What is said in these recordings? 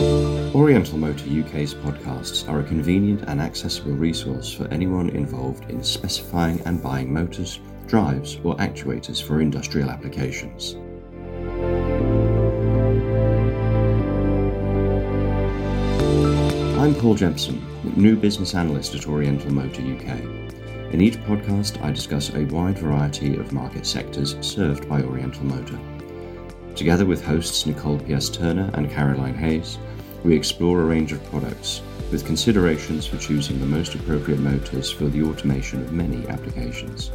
Oriental Motor UK's podcasts are a convenient and accessible resource for anyone involved in specifying and buying motors, drives, or actuators for industrial applications. I'm Paul Jepson, new business analyst at Oriental Motor UK. In each podcast, I discuss a wide variety of market sectors served by Oriental Motor. Together with hosts Nicole P.S. Turner and Caroline Hayes, we explore a range of products with considerations for choosing the most appropriate motors for the automation of many applications,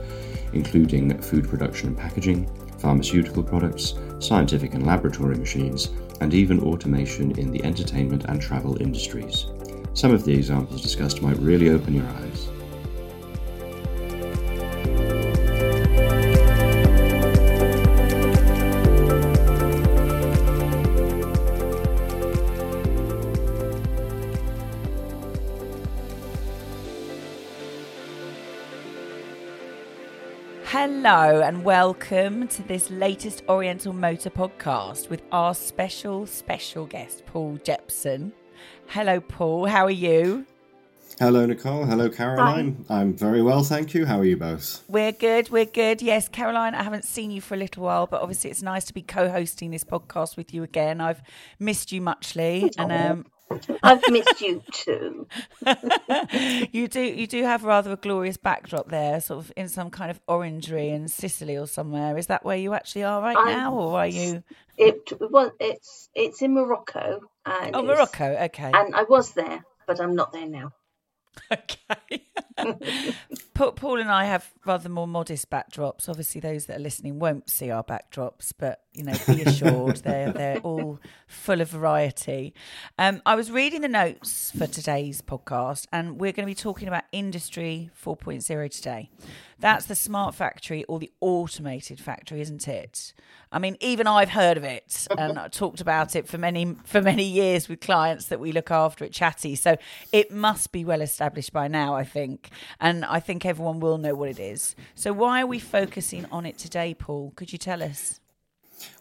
including food production and packaging, pharmaceutical products, scientific and laboratory machines, and even automation in the entertainment and travel industries. Some of the examples discussed might really open your eyes. Hello, and welcome to this latest Oriental Motor podcast with our special, special guest, Paul Jepson. Hello, Paul. How are you? Hello, Nicole. Hello, Caroline. Hi. I'm very well, thank you. How are you both? We're good. We're good. Yes, Caroline, I haven't seen you for a little while, but obviously it's nice to be co-hosting this podcast with you again. I've missed you muchly, and um, I've missed you too. you do you do have rather a glorious backdrop there, sort of in some kind of orangery in Sicily or somewhere. Is that where you actually are right I'm, now, or are you? It well, it's it's in Morocco. And oh, Morocco. Okay. And I was there, but I'm not there now. Okay. Paul and I have rather more modest backdrops. Obviously, those that are listening won't see our backdrops, but you know, be assured they're they're all full of variety. Um, I was reading the notes for today's podcast, and we're going to be talking about Industry 4.0 today. That's the smart factory or the automated factory, isn't it? I mean, even I've heard of it and I talked about it for many for many years with clients that we look after at Chatty. So it must be well established by now, I think, and I think everyone will know what it is. So why are we focusing on it today, Paul? Could you tell us?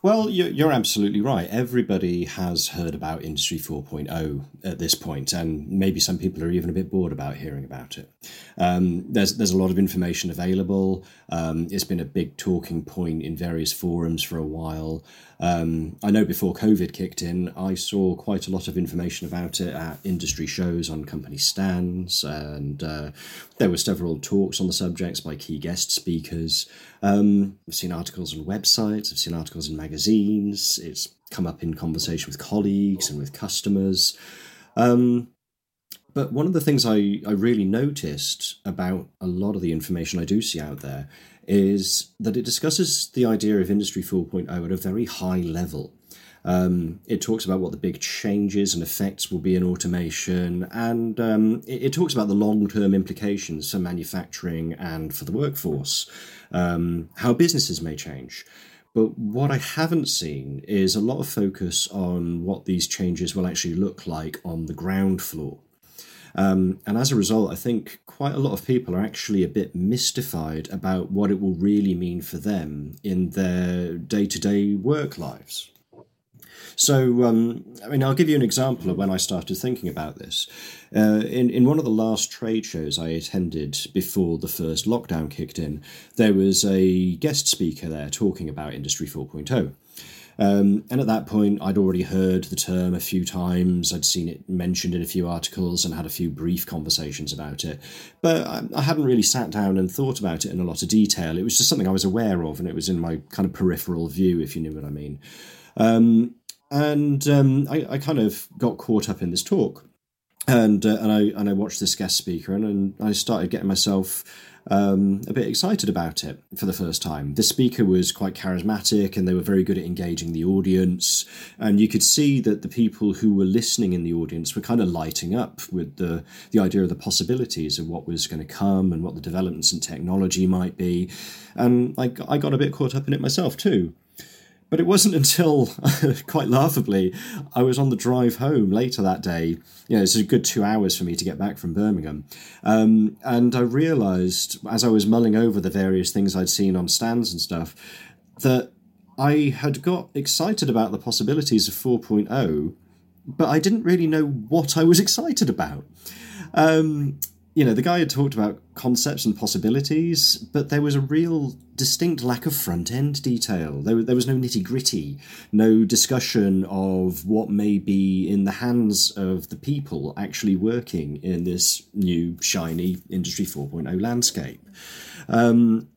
Well, you're absolutely right. Everybody has heard about Industry 4.0 at this point, and maybe some people are even a bit bored about hearing about it. Um, there's there's a lot of information available. Um, it's been a big talking point in various forums for a while. Um, I know before COVID kicked in, I saw quite a lot of information about it at industry shows on company stands, and uh, there were several talks on the subjects by key guest speakers. Um, I've seen articles on websites, I've seen articles in magazines, it's come up in conversation with colleagues and with customers. Um, but one of the things I, I really noticed about a lot of the information I do see out there is that it discusses the idea of Industry 4.0 at a very high level. Um, it talks about what the big changes and effects will be in automation, and um, it, it, talks about the long term implications for manufacturing and for the workforce, um, how businesses may change. But what I haven't seen is a lot of focus on what these changes will actually look like on the ground floor. Um, and as a result, I think quite a lot of people are actually a bit mystified about what it will really mean for them in their day to day work lives. So, um, I mean, I'll give you an example of when I started thinking about this. Uh, in, in one of the last trade shows I attended before the first lockdown kicked in, there was a guest speaker there talking about Industry 4.0. Um, and at that point, I'd already heard the term a few times. I'd seen it mentioned in a few articles and had a few brief conversations about it. But I, I, hadn't really sat down and thought about it in a lot of detail. It was just something I was aware of, and it was in my kind of peripheral view, if you knew what I mean. Um, and um, I, I, kind of got caught up in this talk. And, uh, and I and I watched this guest speaker and, and I started getting myself um, a bit excited about it for the first time. The speaker was quite charismatic and they were very good at engaging the audience. And you could see that the people who were listening in the audience were kind of lighting up with the, the idea of the possibilities of what was going to come and what the developments in technology might be. And I, I got a bit caught up in it myself too. But it wasn't until, quite laughably, I was on the drive home later that day. You know, it's a good two hours for me to get back from Birmingham. Um, and I realised, as I was mulling over the various things I'd seen on stands and stuff, that I had got excited about the possibilities of 4.0 but I didn't really know what I was excited about. Um, you know, the guy had talked about concepts and possibilities, but there was a real distinct lack of front end detail. There, there was no nitty gritty, no discussion of what may be in the hands of the people actually working in this new, shiny Industry 4.0 landscape. Um,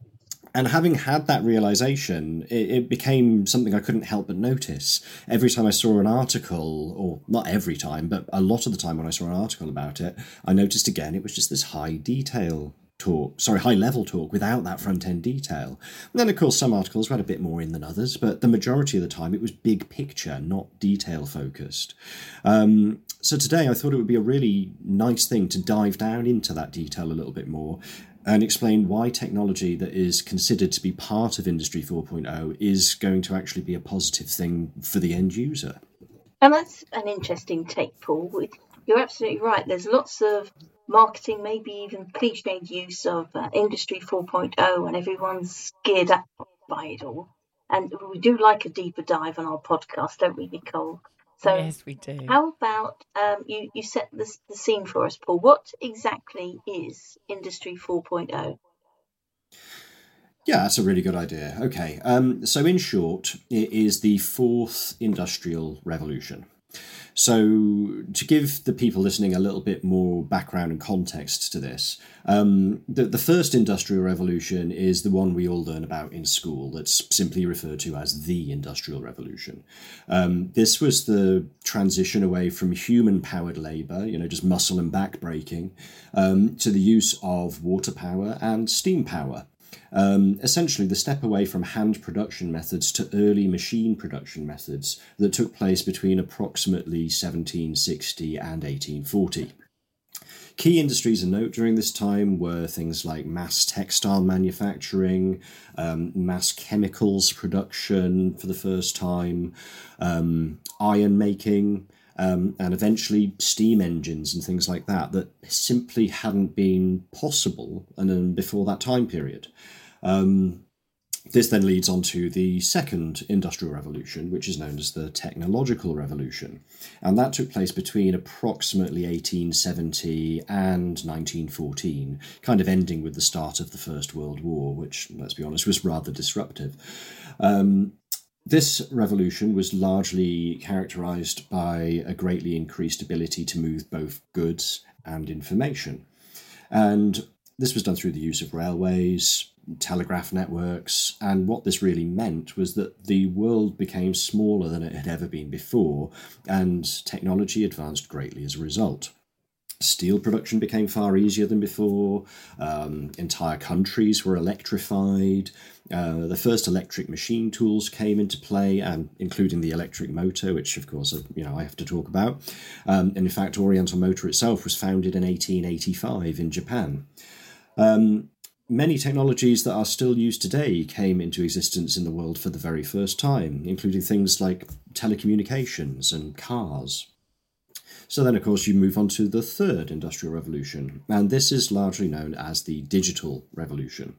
and having had that realization, it, it, became something I couldn't help but notice. Every time I saw an article, or not every time, but a lot of the time when I saw an article about it, I noticed again it was just this high detail talk, sorry, high level talk without that front end detail. And then, of course, some articles had a bit more in than others, but the majority of the time it was big picture, not detail focused. Um, so today I thought it would be a really nice thing to dive down into that detail a little bit more and explain why technology that is considered to be part of Industry 4.0 is going to actually be a positive thing for the end user. And that's an interesting take, Paul. You're absolutely right. There's lots of marketing, maybe even cliched use of uh, Industry 4.0, and everyone's geared up by it all. And we do like a deeper dive on our podcast, don't we, Nicole? So yes, we do. How about um, you? You set the scene for us, Paul. What exactly is Industry 4.0? Yeah, that's a really good idea. Okay, um, so in short, it is the fourth industrial revolution. So, to give the people listening a little bit more background and context to this, um, the, the first industrial revolution is the one we all learn about in school, that's simply referred to as the Industrial Revolution. Um, this was the transition away from human powered labour, you know, just muscle and back breaking, um, to the use of water power and steam power. Um, essentially, the step away from hand production methods to early machine production methods that took place between approximately 1760 and 1840. Key industries of note during this time were things like mass textile manufacturing, um, mass chemicals production for the first time, um, iron making, um, and eventually steam engines and things like that that simply hadn't been possible and um, before that time period. Um, this then leads on to the second industrial revolution, which is known as the technological revolution. And that took place between approximately 1870 and 1914, kind of ending with the start of the First World War, which, let's be honest, was rather disruptive. Um, this revolution was largely characterized by a greatly increased ability to move both goods and information. And this was done through the use of railways, telegraph networks, and what this really meant was that the world became smaller than it had ever been before, and technology advanced greatly as a result. Steel production became far easier than before. Um, entire countries were electrified. Uh, the first electric machine tools came into play, and including the electric motor, which of course you know I have to talk about. Um, and in fact, Oriental Motor itself was founded in 1885 in Japan. Um, many technologies that are still used today came into existence in the world for the very first time, including things like telecommunications and cars. So then, of course, you move on to the third industrial revolution, and this is largely known as the digital revolution.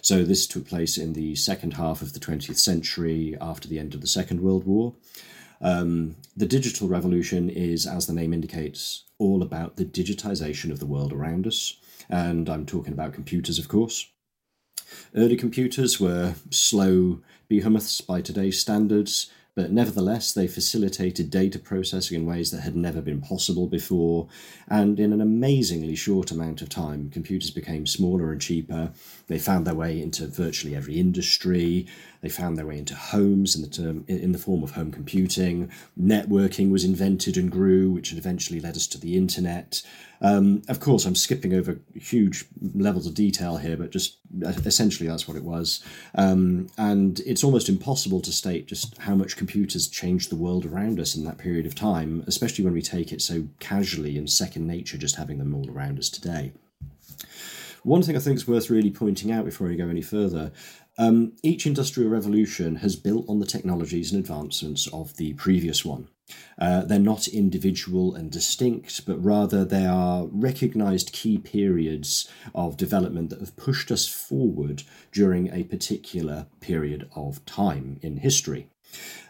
So this took place in the second half of the 20th century after the end of the Second World War. Um, the digital revolution is, as the name indicates, all about the digitization of the world around us, and I'm talking about computers, of course. Early computers were slow behemoths by today's standards, but nevertheless, they facilitated data processing in ways that had never been possible before. And in an amazingly short amount of time, computers became smaller and cheaper. They found their way into virtually every industry. They found their way into homes in the term in the form of home computing. Networking was invented and grew, which eventually led us to the internet. Um, of course, I'm skipping over huge levels of detail here, but just essentially that's what it was. Um, and it's almost impossible to state just how much computers changed the world around us in that period of time, especially when we take it so casually and second nature just having them all around us today. One thing I think is worth really pointing out before we go any further um, each industrial revolution has built on the technologies and advancements of the previous one. Uh, they're not individual and distinct, but rather they are recognized key periods of development that have pushed us forward during a particular period of time in history.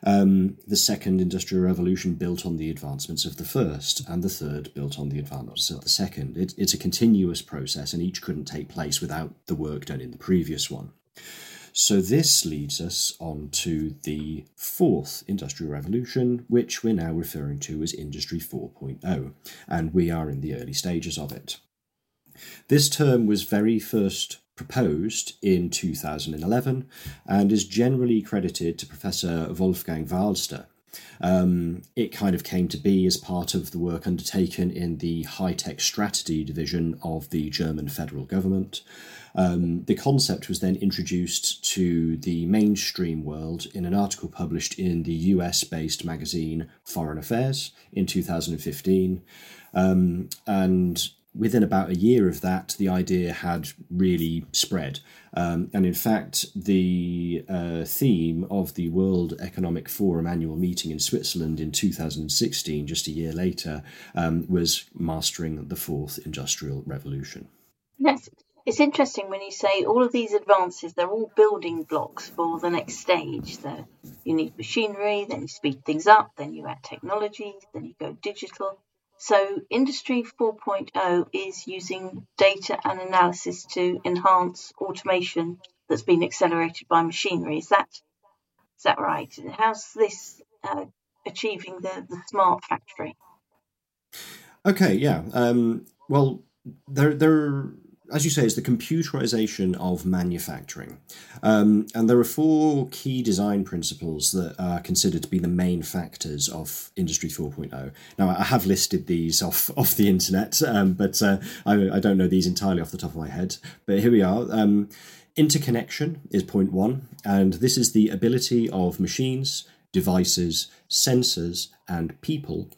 Um, the second industrial revolution built on the advancements of the first, and the third built on the advancements of the second. It, it's a continuous process, and each couldn't take place without the work done in the previous one. So, this leads us on to the fourth industrial revolution, which we're now referring to as Industry 4.0, and we are in the early stages of it. This term was very first proposed in 2011 and is generally credited to Professor Wolfgang Wahlster. Um, it kind of came to be as part of the work undertaken in the high tech strategy division of the German federal government. Um, the concept was then introduced to the mainstream world in an article published in the US based magazine Foreign Affairs in 2015. Um, and within about a year of that, the idea had really spread. Um, and in fact, the uh, theme of the World Economic Forum annual meeting in Switzerland in 2016, just a year later, um, was mastering the fourth industrial revolution. Yes, it's interesting when you say all of these advances, they're all building blocks for the next stage. So you need machinery, then you speed things up, then you add technology, then you go digital. So Industry 4.0 is using data and analysis to enhance automation that's been accelerated by machinery. Is that is that right? How's this uh, achieving the, the smart factory? Okay, yeah. Um, well, there there as you say, it's the computerization of manufacturing. Um, and there are four key design principles that are considered to be the main factors of Industry 4.0. Now, I have listed these off, off the internet, um, but uh, I, I, don't know these entirely off the top of my head. But here we are. Um, interconnection is point one, and this is the ability of machines, devices, sensors, and people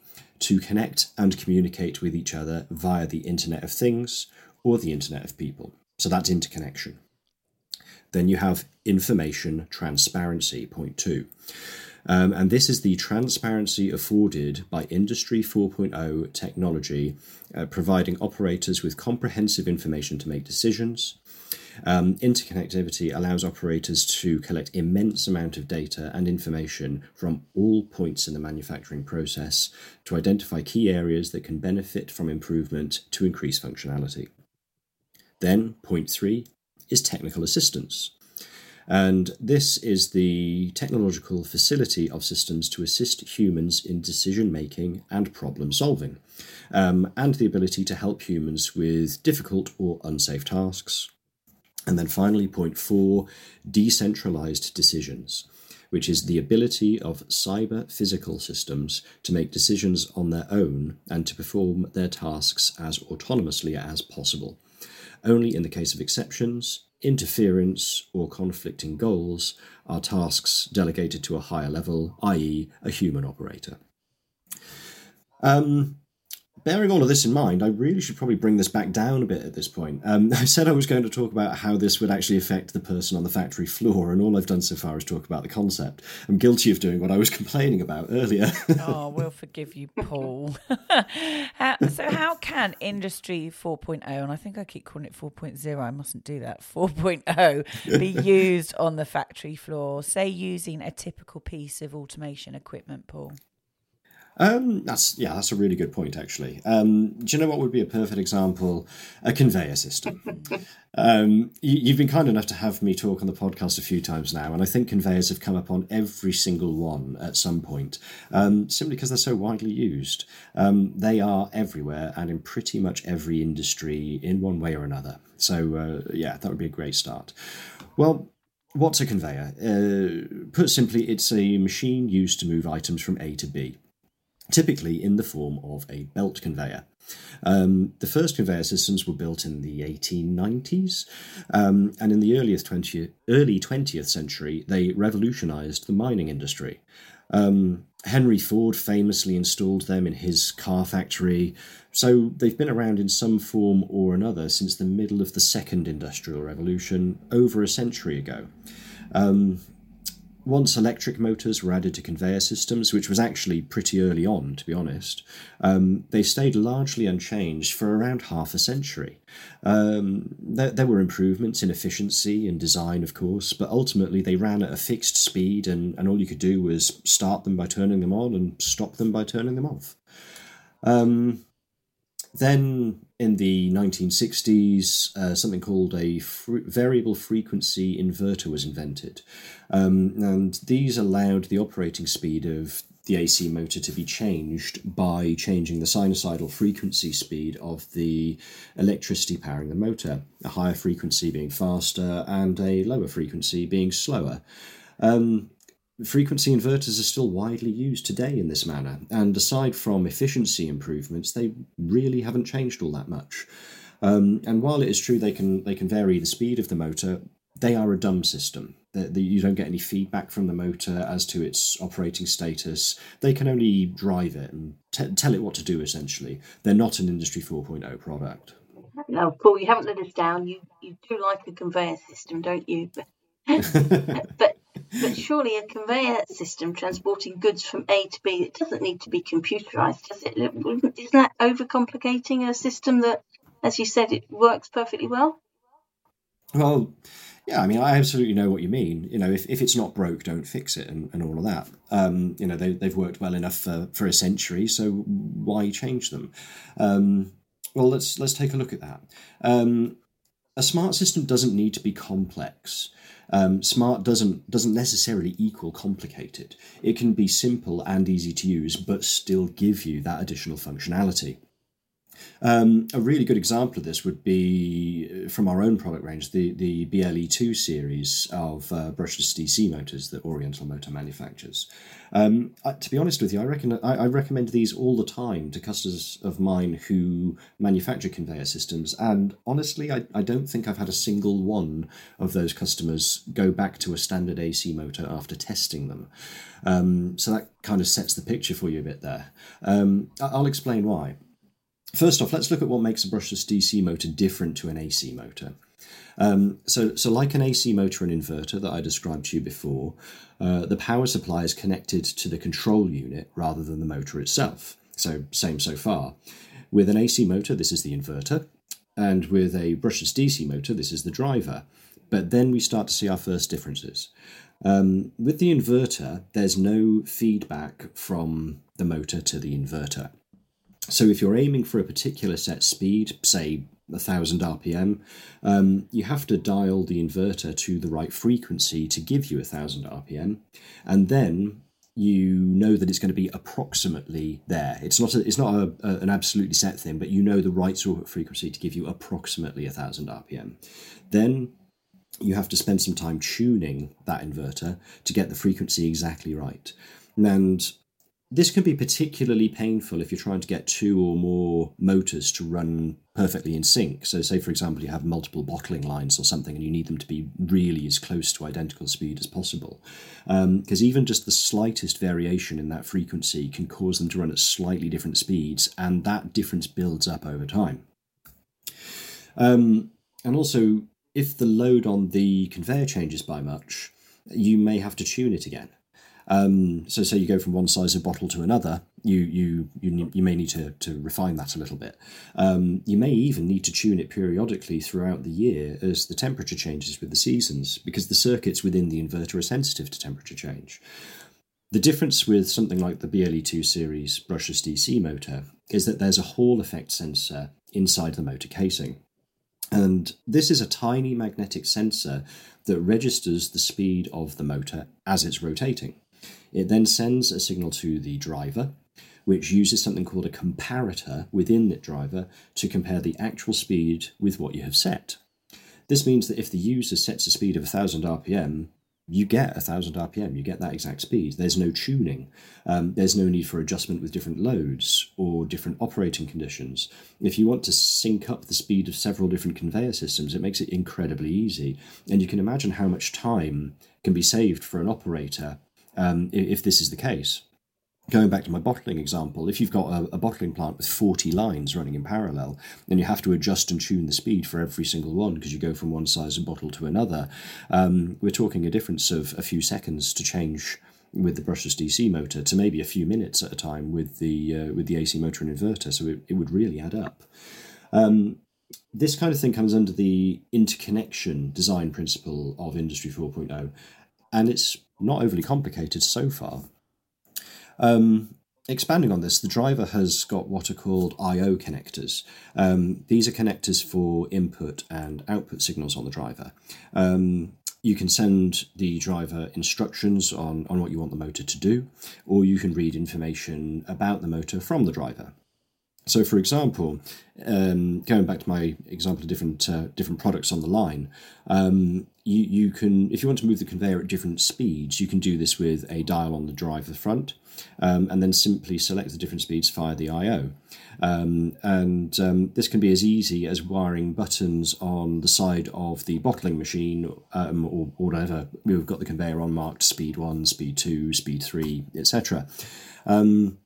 to connect and communicate with each other via the Internet of Things or the Internet of People. So that's interconnection. Then you have information transparency, point two. Um, and this is the transparency afforded by Industry 4.0 technology, uh, providing operators with comprehensive information to make decisions. Um, interconnectivity allows operators to collect immense amount of data and information from all points in the manufacturing process to identify key areas that can benefit from improvement to increase functionality. Then, point three is technical assistance. And this is the technological facility of systems to assist humans in decision making and problem solving, um, and the ability to help humans with difficult or unsafe tasks. And then finally, point four decentralized decisions, which is the ability of cyber physical systems to make decisions on their own and to perform their tasks as autonomously as possible. Only in the case of exceptions, interference, or conflicting goals are tasks delegated to a higher level, i.e., a human operator. Um, bearing all of this in mind, I really should probably bring this back down a bit at this point. Um, I said I was going to talk about how this would actually affect the person on the factory floor, and all I've done so far is talk about the concept. I'm guilty of doing what I was complaining about earlier. oh, we'll forgive you, Paul. how, so, how can Industry 4.0, and I think I keep calling it 4.0, I mustn't do that, 4.0, be used on the factory floor, say using a typical piece of automation equipment, Paul? Um, that's yeah, that's a really good point actually. Um, do you know what would be a perfect example? A conveyor system. um, you, have been kind enough to have me talk on the podcast a few times now, and I think conveyors have come up on every single one at some point, um, simply because they're so widely used. Um, they are everywhere and in pretty much every industry in one way or another. So uh, yeah, that would be a great start. Well. What's a conveyor? Uh, put simply, it's a machine used to move items from A to B typically in the form of a belt conveyor. Um, the first conveyor systems were built in the 1890s, um, and in the earliest 20th, early 20th century, they revolutionized the mining industry. Um, Henry Ford famously installed them in his car factory, so they've been around in some form or another since the middle of the second industrial revolution over a century ago. Um, once electric motors were added to conveyor systems, which was actually pretty early on, to be honest, um, they stayed largely unchanged for around half a century. Um, there, there, were improvements in efficiency and design, of course, but ultimately they ran at a fixed speed, and, and all you could do was start them by turning them on and stop them by turning them off. Um, then in the 1960s, uh, something called a variable frequency inverter was invented. Um, and these allowed the operating speed of the AC motor to be changed by changing the sinusoidal frequency speed of the electricity powering the motor, a higher frequency being faster and a lower frequency being slower. Um, frequency inverters are still widely used today in this manner, and aside from efficiency improvements, they really haven't changed all that much. Um, and while it is true they can they can vary the speed of the motor, they are a dumb system. The, the, you don't get any feedback from the motor as to its operating status. They can only drive it and t- tell it what to do. Essentially, they're not an Industry 4.0 product. No, Paul, you haven't let us down. You you do like a conveyor system, don't you? but but surely a conveyor system transporting goods from A to B, it doesn't need to be computerized, does it? Isn't that overcomplicating a system that, as you said, it works perfectly well? Well, yeah, I mean, I absolutely know what you mean. You know, if, if it's not broke, don't fix it, and, and all of that. Um, you know, they, they've worked well enough for, for a century, so why change them? Um, well, let's let's take a look at that. Um, a smart system doesn't need to be complex. Um, smart doesn't doesn't necessarily equal complicated. It can be simple and easy to use, but still give you that additional functionality. Um, a really good example of this would be uh, from our own product range, the, the BLE2 series of uh, brushless DC motors that Oriental Motor manufactures. Um, to be honest with you, I, reckon, I, I, recommend these all the time to customers of mine who manufacture conveyor systems, and honestly, I, I don't think I've had a single one of those customers go back to a standard AC motor after testing them. Um, so that kind of sets the picture for you a bit there. Um, I'll explain why. First off, let's look at what makes a brushless DC motor different to an AC motor. Um, so, so like an AC motor and inverter that I described to you before, uh, the power supply is connected to the control unit rather than the motor itself. So, same so far. With an AC motor, this is the inverter, and with a brushless DC motor, this is the driver. But then we start to see our first differences. Um, with the inverter, there's no feedback from the motor to the inverter. So if you're aiming for a particular set speed, say 1000 RPM, um, you have to dial the inverter to the right frequency to give you 1000 RPM, and then you know that it's going to be approximately there. It's not a, it's not a, a, an absolutely set thing, but you know the right sort of frequency to give you approximately 1000 RPM. Then you have to spend some time tuning that inverter to get the frequency exactly right. And this can be particularly painful if you're trying to get two or more motors to run perfectly in sync. So, say for example, you have multiple bottling lines or something and you need them to be really as close to identical speed as possible. Because um, even just the slightest variation in that frequency can cause them to run at slightly different speeds, and that difference builds up over time. Um, and also, if the load on the conveyor changes by much, you may have to tune it again. Um, so, say you go from one size of bottle to another, you you you, you may need to, to refine that a little bit. Um, you may even need to tune it periodically throughout the year as the temperature changes with the seasons, because the circuits within the inverter are sensitive to temperature change. The difference with something like the BLE2 series brushless DC motor is that there's a Hall effect sensor inside the motor casing. And this is a tiny magnetic sensor that registers the speed of the motor as it's rotating. It then sends a signal to the driver, which uses something called a comparator within that driver to compare the actual speed with what you have set. This means that if the user sets a speed of 1000 RPM, you get 1000 RPM, you get that exact speed. There's no tuning. Um, there's no need for adjustment with different loads or different operating conditions. If you want to sync up the speed of several different conveyor systems, it makes it incredibly easy. And you can imagine how much time can be saved for an operator um, if this is the case. going back to my bottling example, if you've got a, a, bottling plant with 40 lines running in parallel, then you have to adjust and tune the speed for every single one because you go from one size of bottle to another. Um, we're talking a difference of a few seconds to change with the brushless DC motor to maybe a few minutes at a time with the uh, with the AC motor and inverter. So it, it would really add up. Um, this kind of thing comes under the interconnection design principle of Industry 4.0, and it's not overly complicated so far. Um, expanding on this, the driver has got what are called I/O connectors. Um, these are connectors for input and output signals on the driver. Um, you can send the driver instructions on, on what you want the motor to do, or you can read information about the motor from the driver. So, for example, um, going back to my example of different uh, different products on the line, um, you you can if you want to move the conveyor at different speeds, you can do this with a dial on the drive front, um, and then simply select the different speeds via the I/O. Um, and um, this can be as easy as wiring buttons on the side of the bottling machine um, or, or whatever. We've got the conveyor on marked speed one, speed two, speed three, etc. Um,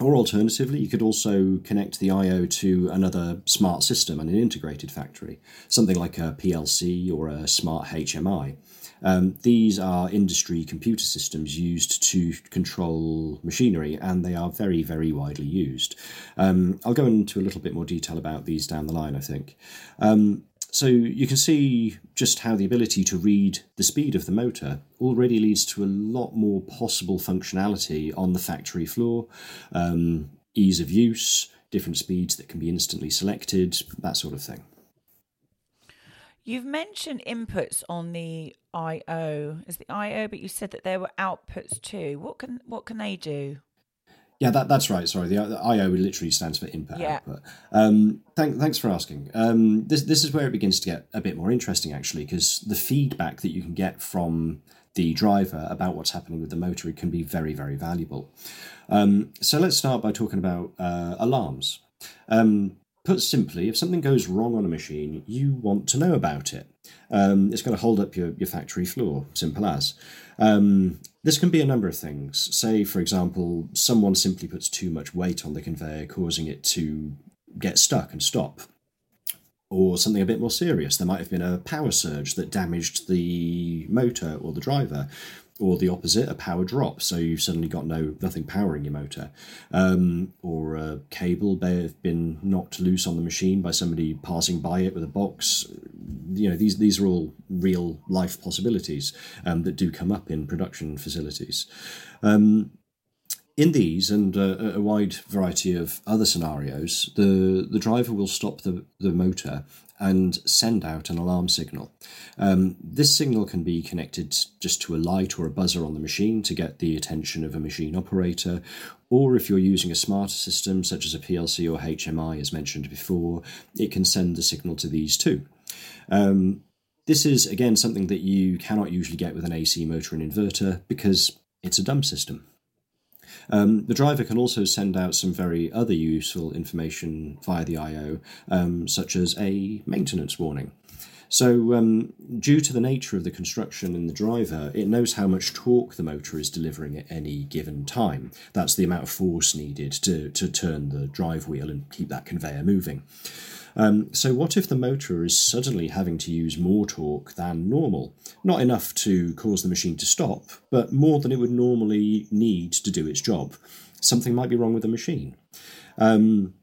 or alternatively, you could also connect the I/O to another smart system and an integrated factory, something like a PLC or a smart HMI. Um, these are industry computer systems used to control machinery, and they are very, very widely used. Um, I'll go into a little bit more detail about these down the line, I think. Um, so you can see just how the ability to read the speed of the motor already leads to a lot more possible functionality on the factory floor, um, ease of use, different speeds that can be instantly selected, that sort of thing. You've mentioned inputs on the I/O. Is the I/O, but you said that there were outputs too. What can what can they do? Yeah, that, that's right. Sorry, the, the IO literally stands for input yeah. output. Um, thank, thanks for asking. Um, this this is where it begins to get a bit more interesting, actually, because the feedback that you can get from the driver about what's happening with the motor can be very very valuable. Um, so let's start by talking about uh, alarms. Um, put simply, if something goes wrong on a machine, you want to know about it. Um, it's going to hold up your, your factory floor, simple as. Um, this can be a number of things. Say, for example, someone simply puts too much weight on the conveyor, causing it to get stuck and stop. Or something a bit more serious. There might have been a power surge that damaged the motor or the driver, or the opposite, a power drop. So you've suddenly got no nothing powering your motor, um, or a cable may have been knocked loose on the machine by somebody passing by it with a box. You know, these these are all real life possibilities um, that do come up in production facilities. Um, in these and uh, a wide variety of other scenarios, the, the driver will stop the, the motor and send out an alarm signal. Um, this signal can be connected just to a light or a buzzer on the machine to get the attention of a machine operator, or if you're using a smarter system such as a PLC or HMI, as mentioned before, it can send a signal to these too. Um, this is again something that you cannot usually get with an AC motor and inverter because it's a dumb system. Um, the driver can also send out some very other useful information via the I/O, um, such as a maintenance warning. So, um, due to the nature of the construction in the driver, it knows how much torque the motor is delivering at any given time. That's the amount of force needed to, to turn the drive wheel and keep that conveyor moving. Um, so, what if the motor is suddenly having to use more torque than normal? Not enough to cause the machine to stop, but more than it would normally need to do its job. Something might be wrong with the machine. Um,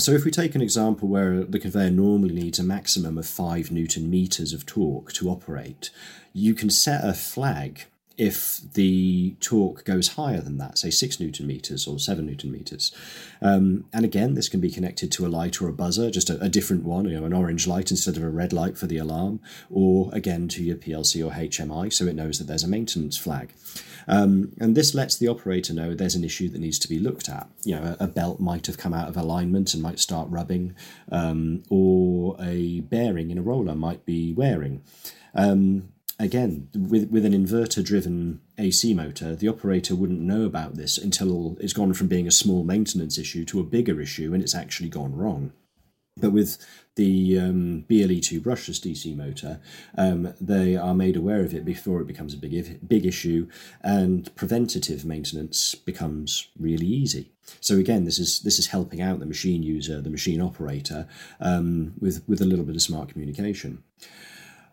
so, if we take an example where the conveyor normally needs a maximum of 5 newton meters of torque to operate, you can set a flag if the torque goes higher than that, say 6 newton meters or 7 newton meters. Um, and again, this can be connected to a light or a buzzer, just a, a, different one, you know, an orange light instead of a red light for the alarm, or again to your PLC or HMI so it knows that there's a maintenance flag. Um, and this lets the operator know there's an issue that needs to be looked at. You know, a, a belt might have come out of alignment and might start rubbing, um, or a bearing in a roller might be wearing. Um, again, with, with an inverter driven AC motor, the operator wouldn't know about this until it's gone from being a small maintenance issue to a bigger issue and it's actually gone wrong. But with the um, BLE2 brushless DC motor, um, they are made aware of it before it becomes a big, big issue, and preventative maintenance becomes really easy. So again, this is this is helping out the machine user, the machine operator, um, with with a little bit of smart communication.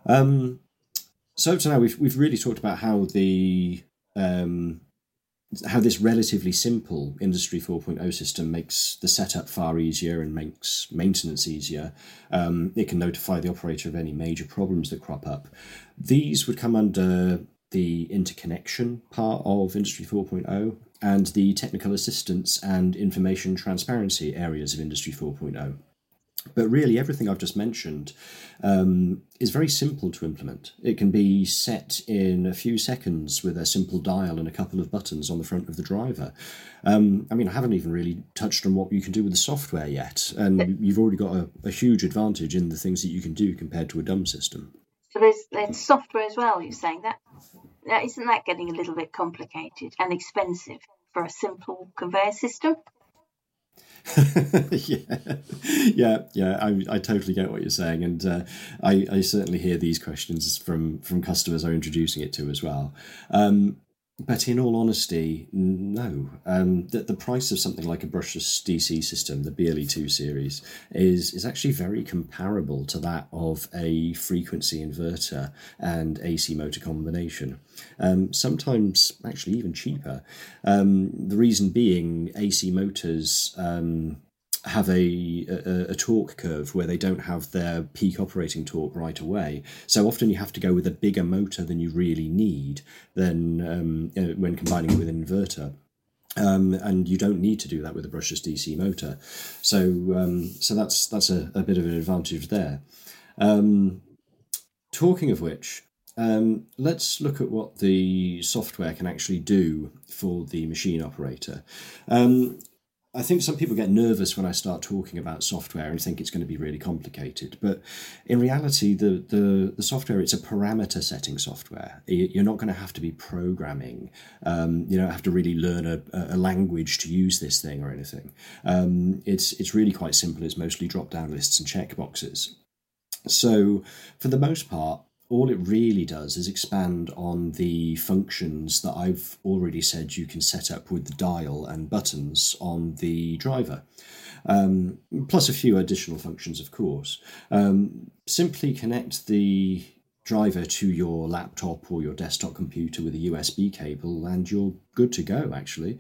Um, so to now, we've we've really talked about how the um, how this relatively simple Industry 4.0 system makes the setup far easier and makes maintenance easier. Um, it can notify the operator of any major problems that crop up. These would come under the interconnection part of Industry 4.0 and the technical assistance and information transparency areas of Industry 4.0. But really, everything I've just mentioned um, is very simple to implement. It can be set in a few seconds with a simple dial and a couple of buttons on the front of the driver. Um, I mean, I haven't even really touched on what you can do with the software yet, and you've already got a, a huge advantage in the things that you can do compared to a dumb system. So there's there's software as well. You're saying that now isn't that getting a little bit complicated and expensive for a simple conveyor system? yeah, yeah, yeah. I, I totally get what you're saying, and uh, I, I certainly hear these questions from from customers I'm introducing it to as well. Um, but in all honesty, no. Um, the, the price of something like a brushless DC system, the BLE2 series, is, is actually very comparable to that of a frequency inverter and AC motor combination. Um, sometimes actually even cheaper. Um, the reason being, AC motors um, have a, a, a, torque curve where they don't have their peak operating torque right away. So often you have to go with a bigger motor than you really need than um, when combining it with an inverter. Um, and you don't need to do that with a brushless DC motor. So um, so that's that's a, a, bit of an advantage there. Um, talking of which, um, let's look at what the software can actually do for the machine operator. Um, I think some people get nervous when I start talking about software and think it's going to be really complicated. But in reality, the, the, the software, it's a parameter setting software. You're not going to have to be programming. Um, you don't have to really learn a, a language to use this thing or anything. Um, it's, it's really quite simple. It's mostly drop down lists and checkboxes. So, for the most part, all it really does is expand on the functions that I've already said you can set up with the dial and buttons on the driver. Um, plus a few additional functions, of course. Um, simply connect the driver to your laptop or your desktop computer with a USB cable, and you're good to go, actually.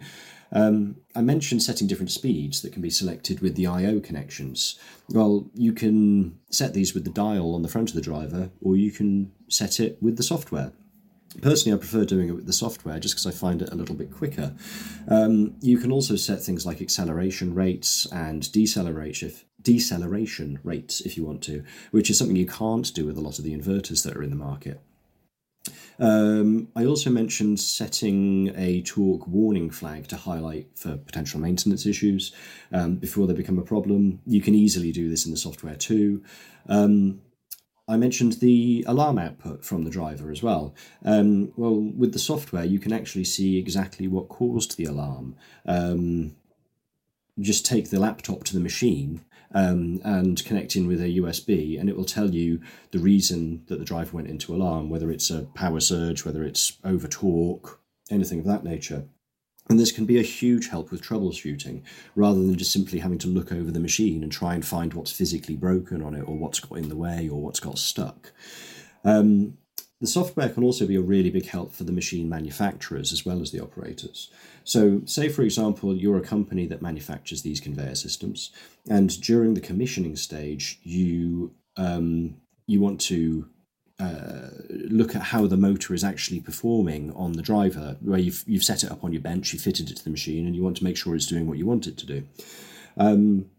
Um, I mentioned setting different speeds that can be selected with the I/O connections. Well, you can set these with the dial on the front of the driver, or you can set it with the software. Personally, I prefer doing it with the software just because I find it a little bit quicker. Um, you can also set things like acceleration rates and deceleration deceleration rates if you want to, which is something you can't do with a lot of the inverters that are in the market. Um, I also mentioned setting a torque warning flag to highlight for potential maintenance issues um, before they become a problem. You can easily do this in the software too. Um, I mentioned the alarm output from the driver as well. Um, well, with the software, you can actually see exactly what caused the alarm. Um, just take the laptop to the machine um, and connect in with a USB, and it will tell you the reason that the driver went into alarm, whether it's a power surge, whether it's over torque, anything of that nature. And this can be a huge help with troubleshooting, rather than just simply having to look over the machine and try and find what's physically broken on it, or what's got in the way, or what's got stuck. Um, the software can also be a really big help for the machine manufacturers as well as the operators. So, say for example, you're a company that manufactures these conveyor systems, and during the commissioning stage, you um, you want to uh, look at how the motor is actually performing on the driver, where you've you've set it up on your bench, you fitted it to the machine, and you want to make sure it's doing what you want it to do. Um,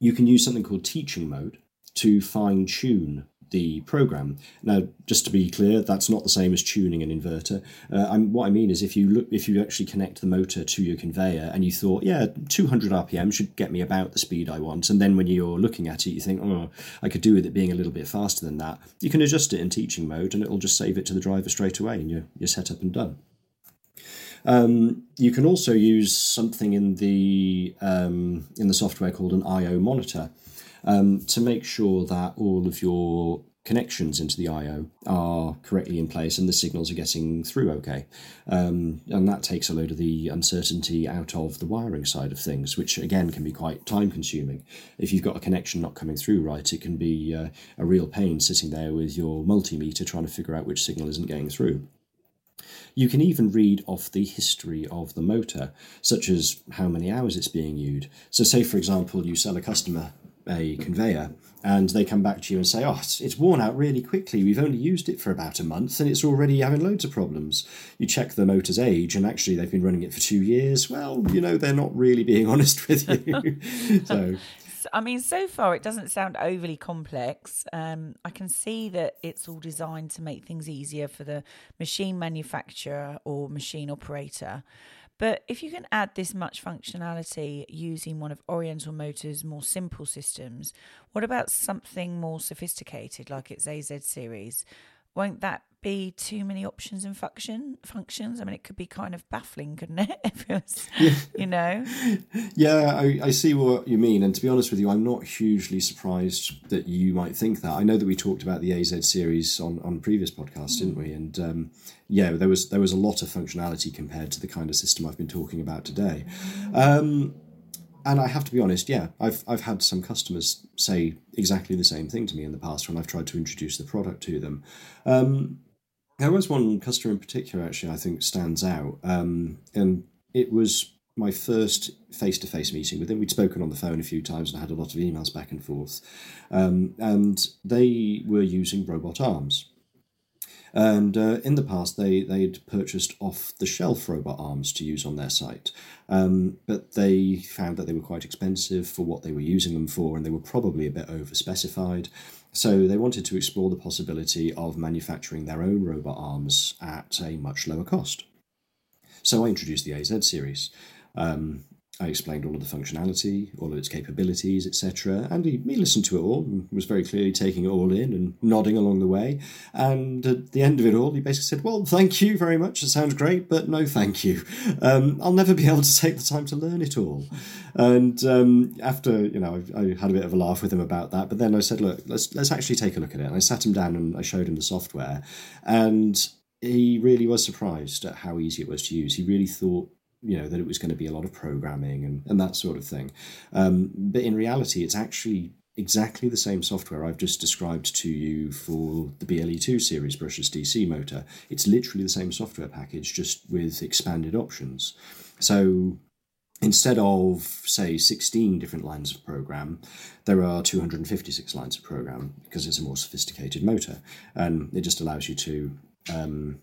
you can use something called teaching mode to fine tune the program. Now, just to be clear, that's not the same as tuning an inverter. Uh, what I mean is, if you look, if you actually connect the motor to your conveyor and you thought, yeah, 200 RPM should get me about the speed I want, and then when you're looking at it, you think, oh, I could do with it being a little bit faster than that. You can adjust it in teaching mode, and it'll just save it to the driver straight away, and you're you're set up and done. Um, you can also use something in the um, in the software called an I/O monitor. Um, to make sure that all of your connections into the I/O are correctly in place and the signals are getting through okay, um, and that takes a load of the uncertainty out of the wiring side of things, which again can be quite time consuming. If you've got a connection not coming through right, it can be uh, a real pain sitting there with your multimeter trying to figure out which signal isn't going through. You can even read off the history of the motor, such as how many hours it's being used. So, say for example, you sell a customer a conveyor and they come back to you and say, Oh, it's, it's, worn out really quickly. We've only used it for about a month and it's already having loads of problems. You check the motor's age and actually they've been running it for two years. Well, you know, they're not really being honest with you. so. I mean, so far it doesn't sound overly complex. Um, I can see that it's all designed to make things easier for the machine manufacturer or machine operator. But if you can add this much functionality using one of Oriental Motors' more simple systems, what about something more sophisticated like its AZ series? Won't that be too many options and function functions? I mean, it could be kind of baffling, couldn't it? if it was, yeah. you know. Yeah, I, I see what you mean, and to be honest with you, I'm not hugely surprised that you might think that. I know that we talked about the AZ series on on previous podcasts, mm. didn't we? And um, yeah, there was there was a lot of functionality compared to the kind of system I've been talking about today. Um, and I have to be honest, yeah, I've I've had some customers say exactly the same thing to me in the past when I've tried to introduce the product to them. Um, there was one customer in particular, actually, I think stands out, um, and it was my first face-to-face meeting with him. We'd spoken on the phone a few times and had a lot of emails back and forth, um, and they were using robot arms. And uh, in the past, they they'd purchased off the shelf robot arms to use on their site, um, but they found that they were quite expensive for what they were using them for, and they were probably a bit over specified. So they wanted to explore the possibility of manufacturing their own robot arms at a much lower cost. So I introduced the AZ series. Um, I explained all of the functionality, all of its capabilities, etc. And he, he listened to it all and was very clearly taking it all in and nodding along the way. And at the end of it all, he basically said, Well, thank you very much. It sounds great, but no thank you. Um, I'll never be able to take the time to learn it all. And um, after, you know, I, I, had a bit of a laugh with him about that. But then I said, Look, let's, let's actually take a look at it. And I sat him down and I showed him the software. And he really was surprised at how easy it was to use. He really thought you know that it was going to be a lot of programming and, and that sort of thing um, but in reality it's actually exactly the same software I've just described to you for the BLE2 series brushless DC motor. It's literally the same software package, just with expanded options. So instead of, say, 16 different lines of program, there are 256 lines of program because it's a more sophisticated motor. And it just allows you to um,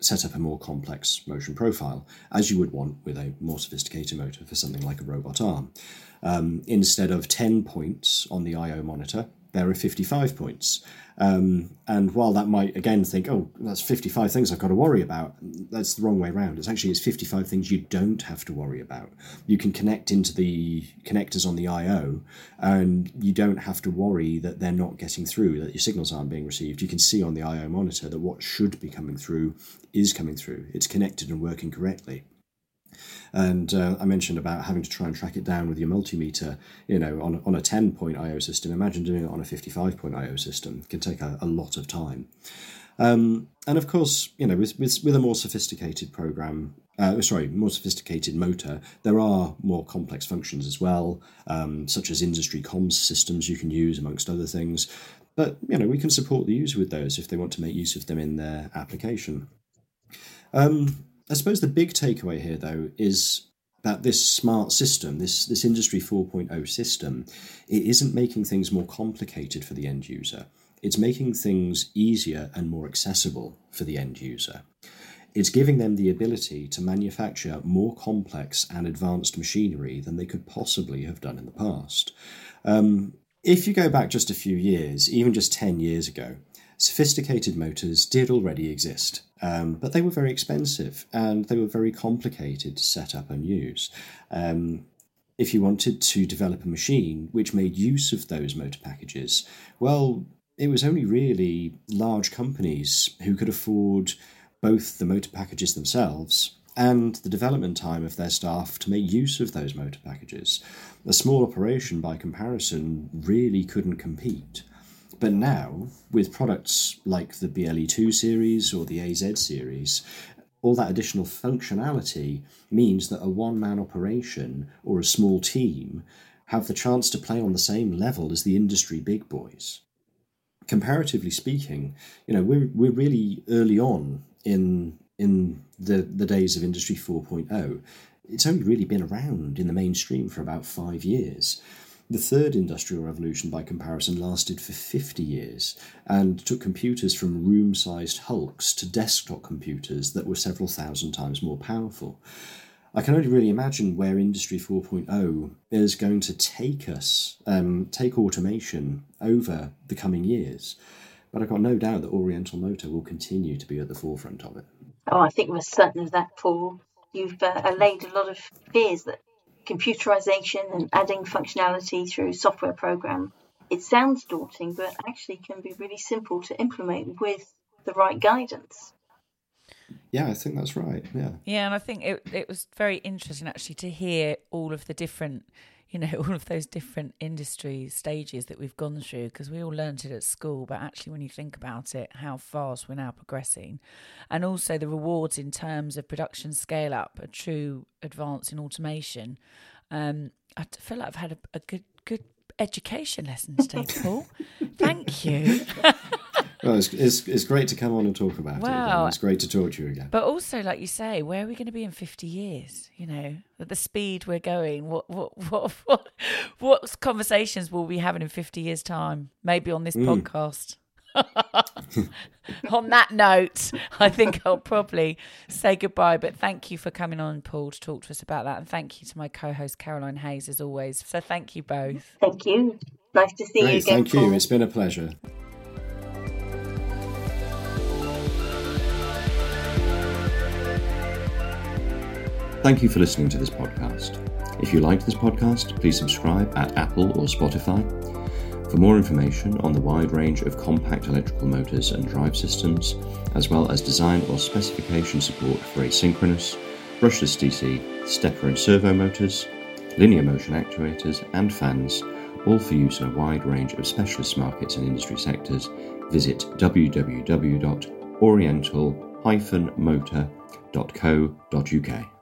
set up a more complex motion profile, as you would want with a more sophisticated motor for something like a robot arm. Um, instead of 10 points on the I/O monitor, there are 55 points. Um, and while that might again think, oh, that's 55 things I've got to worry about, that's the wrong way around. It's actually it's 55 things you don't have to worry about. You can connect into the connectors on the I/O, and you don't have to worry that they're not getting through, that your signals aren't being received. You can see on the I/O monitor that what should be coming through is coming through. It's connected and working correctly. And uh, I mentioned about having to try and track it down with your multimeter, you know, on, on a 10 point IO system. Imagine doing it on a 55 point IO system. It can take a, a lot of time. Um, and of course, you know, with, with, with a more sophisticated program, uh, sorry, more sophisticated motor, there are more complex functions as well, um, such as industry comms systems you can use, amongst other things. But, you know, we can support the user with those if they want to make use of them in their application. Um, I suppose the big takeaway here, though, is that this smart system, this, this Industry 4.0 system, it isn't making things more complicated for the end user. It's making things easier and more accessible for the end user. It's giving them the ability to manufacture more complex and advanced machinery than they could possibly have done in the past. Um, if you go back just a few years, even just 10 years ago, sophisticated motors did already exist, um, but they were very expensive and they were very complicated to set up and use. Um, if you wanted to develop a machine which made use of those motor packages, well, it was only really large companies who could afford both the motor packages themselves and the development time of their staff to make use of those motor packages. A small operation, by comparison, really couldn't compete. But now, with products like the BLE2 series or the AZ series, all that additional functionality means that a one man operation or a small team have the chance to play on the same level as the industry big boys. Comparatively speaking, you know, we're, we're really early on in in the, the days of Industry 4.0. It's only really been around in the mainstream for about five years. The third industrial revolution, by comparison, lasted for 50 years and took computers from room sized hulks to desktop computers that were several thousand times more powerful. I can only really imagine where Industry 4.0 is going to take us, um, take automation over the coming years. But I've got no doubt that Oriental Motor will continue to be at the forefront of it. Oh, I think we're certain of that, Paul. You've uh, allayed a lot of fears that computerization and adding functionality through software program. It sounds daunting, but actually can be really simple to implement with the right guidance. Yeah, I think that's right. Yeah. Yeah, and I think it it was very interesting actually to hear all of the different you know all of those different industry stages that we've gone through because we all learnt it at school but actually when you think about it how fast we're now progressing. And also the rewards in terms of production scale up a true advance in automation. Um, i feel like i've had a, a good good education lesson today paul. Thank you well, it's, it's, it's, great to come on and talk about wow. it. It's great to talk to you again. But also, like you say, where are we going to be in 50 years? You know, at the speed we're going, what what what what, what conversations will we be having in 50 years' time? Maybe on this mm. podcast. on that note, I think I'll probably say goodbye. But thank you for coming on, Paul, to talk to us about that. And thank you to my co host, Caroline Hayes, as always. So thank you both. Thank you. Nice to see Great, you again. Thank you. It's been a pleasure. Thank you for listening to this podcast. If you liked this podcast, please subscribe at Apple or Spotify. For more information on the wide range of compact electrical motors and drive systems, as well as design or specification support for asynchronous, brushless DC, stepper and servo motors, linear motion actuators, and fans, all for use in a wide range of specialist markets and industry sectors, visit www.oriental-motor.co.uk.